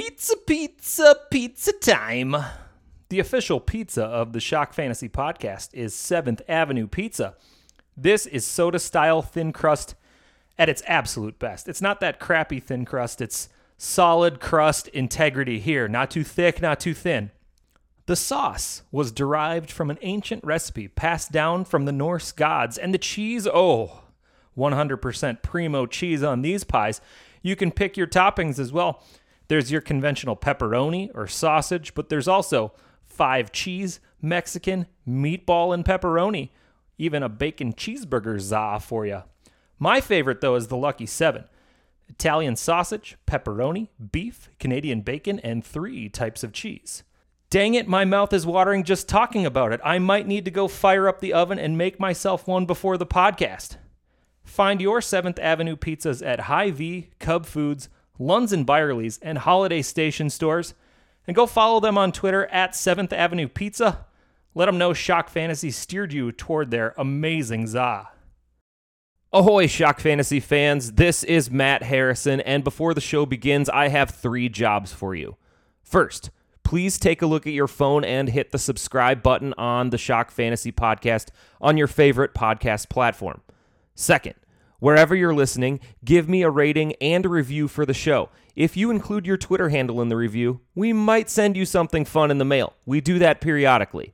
Pizza, pizza, pizza time. The official pizza of the Shock Fantasy podcast is 7th Avenue Pizza. This is soda style thin crust at its absolute best. It's not that crappy thin crust, it's solid crust integrity here. Not too thick, not too thin. The sauce was derived from an ancient recipe passed down from the Norse gods, and the cheese, oh, 100% primo cheese on these pies. You can pick your toppings as well. There's your conventional pepperoni or sausage, but there's also five cheese, Mexican, meatball, and pepperoni. Even a bacon cheeseburger za for you. My favorite, though, is the Lucky Seven Italian sausage, pepperoni, beef, Canadian bacon, and three types of cheese. Dang it, my mouth is watering just talking about it. I might need to go fire up the oven and make myself one before the podcast. Find your 7th Avenue pizzas at Hy-Vee, Cub Foods, Lunds and Byerly's, and Holiday Station stores. And go follow them on Twitter at 7th Avenue Pizza. Let them know Shock Fantasy steered you toward their amazing za. Ahoy, Shock Fantasy fans. This is Matt Harrison, and before the show begins, I have three jobs for you. First, please take a look at your phone and hit the subscribe button on the Shock Fantasy podcast on your favorite podcast platform. Second, wherever you're listening, give me a rating and a review for the show. If you include your Twitter handle in the review, we might send you something fun in the mail. We do that periodically.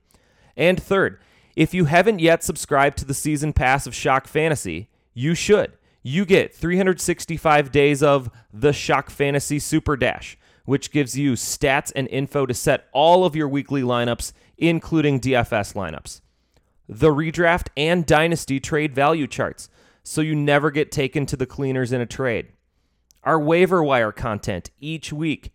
And third, if you haven't yet subscribed to the season pass of Shock Fantasy, you should. You get 365 days of the Shock Fantasy Super Dash, which gives you stats and info to set all of your weekly lineups, including DFS lineups. The redraft and dynasty trade value charts, so you never get taken to the cleaners in a trade. Our waiver wire content each week.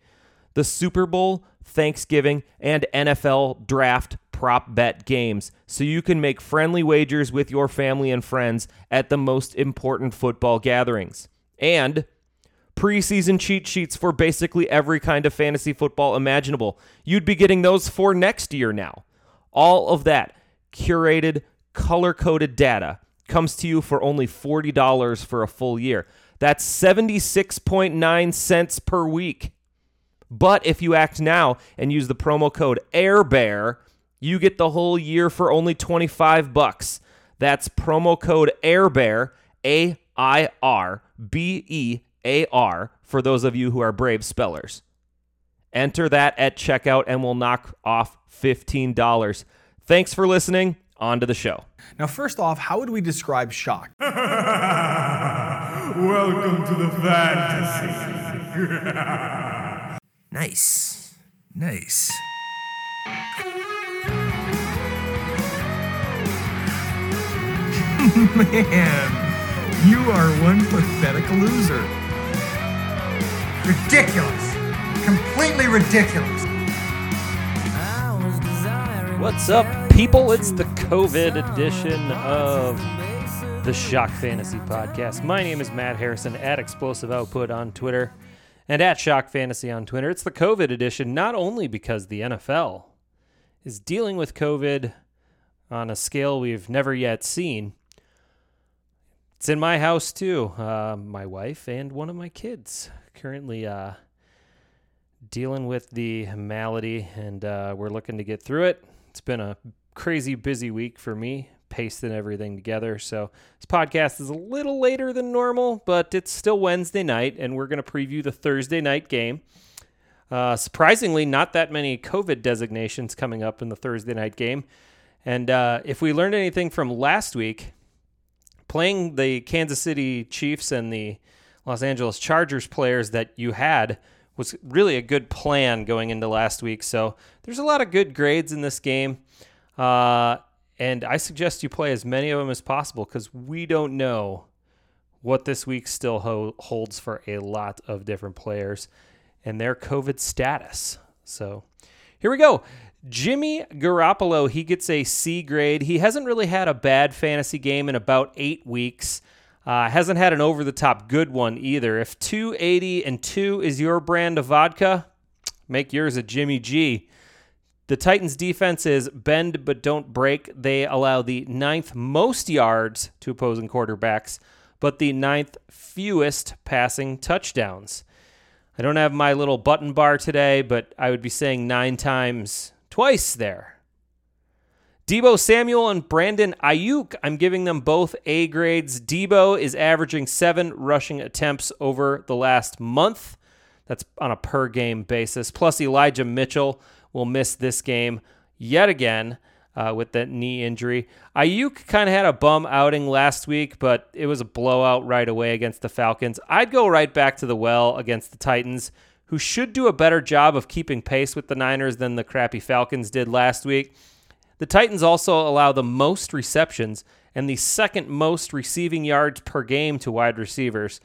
The Super Bowl, Thanksgiving, and NFL draft prop bet games so you can make friendly wagers with your family and friends at the most important football gatherings. And preseason cheat sheets for basically every kind of fantasy football imaginable. You'd be getting those for next year now. All of that curated, color coded data comes to you for only $40 for a full year. That's 76.9 cents per week. But if you act now and use the promo code AIRBEAR, you get the whole year for only 25 bucks. That's promo code AIRBEAR, A I R B E A R, for those of you who are brave spellers. Enter that at checkout and we'll knock off $15. Thanks for listening. On to the show. Now, first off, how would we describe shock? Welcome to the fantasy. Nice. Nice. Man, you are one pathetic loser. Ridiculous. Completely ridiculous. What's up, people? It's the COVID edition of the Shock Fantasy Podcast. My name is Matt Harrison at Explosive Output on Twitter and at Shock Fantasy on Twitter. It's the COVID edition, not only because the NFL is dealing with COVID on a scale we've never yet seen. It's in my house too. Uh, my wife and one of my kids currently uh, dealing with the malady, and uh, we're looking to get through it. It's been a crazy busy week for me, pasting everything together. So this podcast is a little later than normal, but it's still Wednesday night, and we're going to preview the Thursday night game. Uh, surprisingly, not that many COVID designations coming up in the Thursday night game. And uh, if we learned anything from last week, playing the Kansas City Chiefs and the Los Angeles Chargers players that you had was really a good plan going into last week. So there's a lot of good grades in this game. Uh, and I suggest you play as many of them as possible because we don't know what this week still ho- holds for a lot of different players and their COVID status. So here we go. Jimmy Garoppolo, he gets a C grade. He hasn't really had a bad fantasy game in about eight weeks. Uh, hasn't had an over the top good one either. If 280 and 2 is your brand of vodka, make yours a Jimmy G. The Titans' defense is bend but don't break. They allow the ninth most yards to opposing quarterbacks, but the ninth fewest passing touchdowns. I don't have my little button bar today, but I would be saying nine times twice there. Deebo Samuel and Brandon Aiyuk, I'm giving them both A grades. Deebo is averaging seven rushing attempts over the last month. That's on a per game basis. Plus, Elijah Mitchell will miss this game yet again uh, with that knee injury. Aiyuk kind of had a bum outing last week, but it was a blowout right away against the Falcons. I'd go right back to the well against the Titans, who should do a better job of keeping pace with the Niners than the crappy Falcons did last week. The Titans also allow the most receptions and the second most receiving yards per game to wide receivers.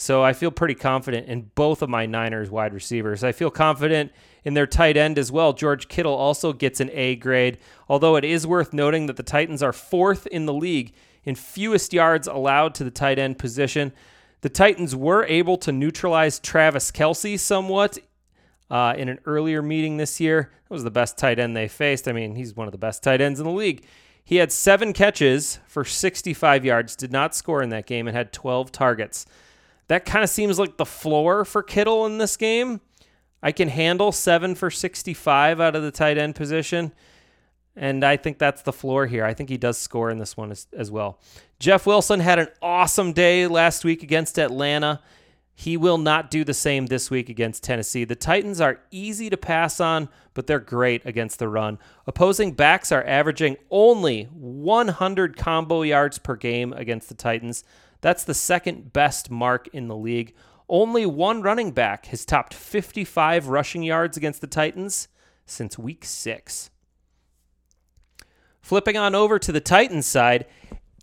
So I feel pretty confident in both of my Niners wide receivers. I feel confident in their tight end as well. George Kittle also gets an A grade, although it is worth noting that the Titans are fourth in the league in fewest yards allowed to the tight end position. The Titans were able to neutralize Travis Kelce somewhat uh, in an earlier meeting this year. That was the best tight end they faced. I mean, he's one of the best tight ends in the league. He had seven catches for 65 yards, did not score in that game, and had 12 targets. That kind of seems like the floor for Kittle in this game. I can handle seven for 65 out of the tight end position. And I think that's the floor here. I think he does score in this one as, as well. Jeff Wilson had an awesome day last week against Atlanta. He will not do the same this week against Tennessee. The Titans are easy to pass on, but they're great against the run. Opposing backs are averaging only 100 combo yards per game against the Titans. That's the second best mark in the league. Only one running back has topped 55 rushing yards against the Titans since week six. Flipping on over to the Titans side,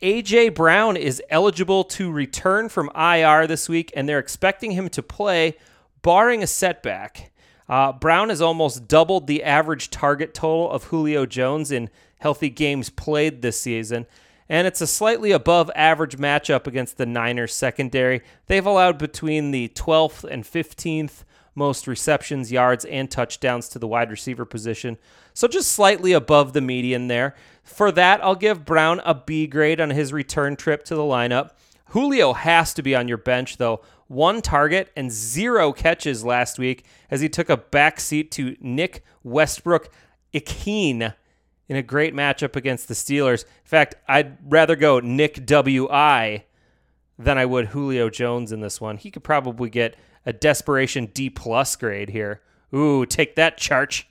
AJ Brown is eligible to return from IR this week, and they're expecting him to play, barring a setback. Uh, Brown has almost doubled the average target total of Julio Jones in healthy games played this season, and it's a slightly above average matchup against the Niners secondary. They've allowed between the 12th and 15th most receptions, yards, and touchdowns to the wide receiver position. So just slightly above the median there. For that, I'll give Brown a B grade on his return trip to the lineup. Julio has to be on your bench, though. One target and zero catches last week as he took a back seat to Nick Westbrook Ikhine in a great matchup against the Steelers. In fact, I'd rather go Nick W.I. than I would Julio Jones in this one. He could probably get a desperation D plus grade here. Ooh, take that, Charch.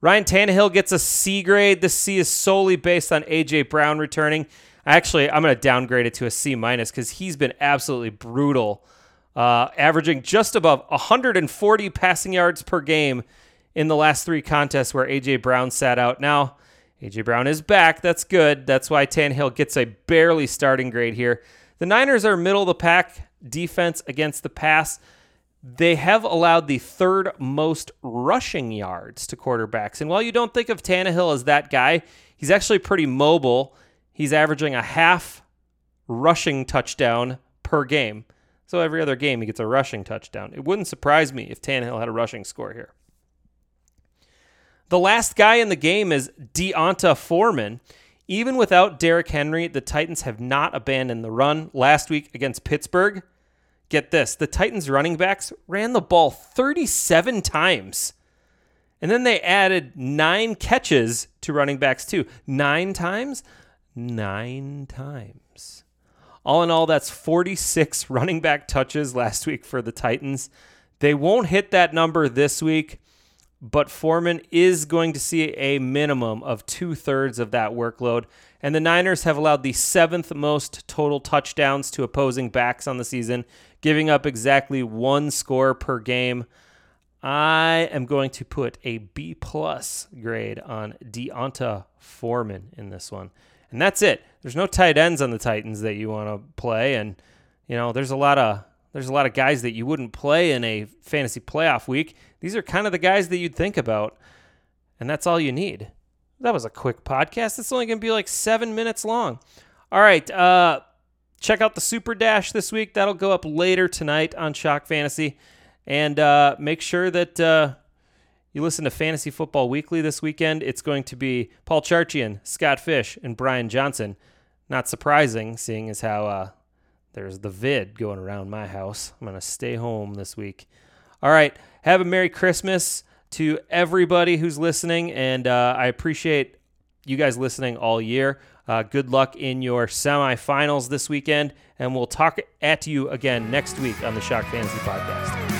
Ryan Tannehill gets a C grade. The C is solely based on AJ Brown returning. Actually, I'm going to downgrade it to a C minus because he's been absolutely brutal, uh, averaging just above 140 passing yards per game in the last three contests where AJ Brown sat out. Now, AJ Brown is back. That's good. That's why Tannehill gets a barely starting grade here. The Niners are middle of the pack defense against the pass. They have allowed the third most rushing yards to quarterbacks. And while you don't think of Tannehill as that guy, he's actually pretty mobile. He's averaging a half rushing touchdown per game. So every other game, he gets a rushing touchdown. It wouldn't surprise me if Tannehill had a rushing score here. The last guy in the game is D'Onta Foreman. Even without Derrick Henry, the Titans have not abandoned the run. Last week against Pittsburgh, get this the Titans running backs ran the ball 37 times. And then they added nine catches to running backs, too. Nine times? Nine times. All in all, that's 46 running back touches last week for the Titans. They won't hit that number this week but Foreman is going to see a minimum of two thirds of that workload. And the Niners have allowed the seventh most total touchdowns to opposing backs on the season, giving up exactly one score per game. I am going to put a B plus grade on D'Onta Foreman in this one. And that's it. There's no tight ends on the Titans that you want to play. And, you know, there's a lot of there's a lot of guys that you wouldn't play in a fantasy playoff week. These are kind of the guys that you'd think about. And that's all you need. That was a quick podcast. It's only going to be like seven minutes long. All right. Uh, check out the Super Dash this week. That'll go up later tonight on Shock Fantasy. And uh, make sure that uh, you listen to Fantasy Football Weekly this weekend. It's going to be Paul Charchian, Scott Fish, and Brian Johnson. Not surprising, seeing as how uh, there's the vid going around my house. I'm going to stay home this week. All right. Have a Merry Christmas to everybody who's listening, and uh, I appreciate you guys listening all year. Uh, good luck in your semifinals this weekend, and we'll talk at you again next week on the Shock Fantasy Podcast.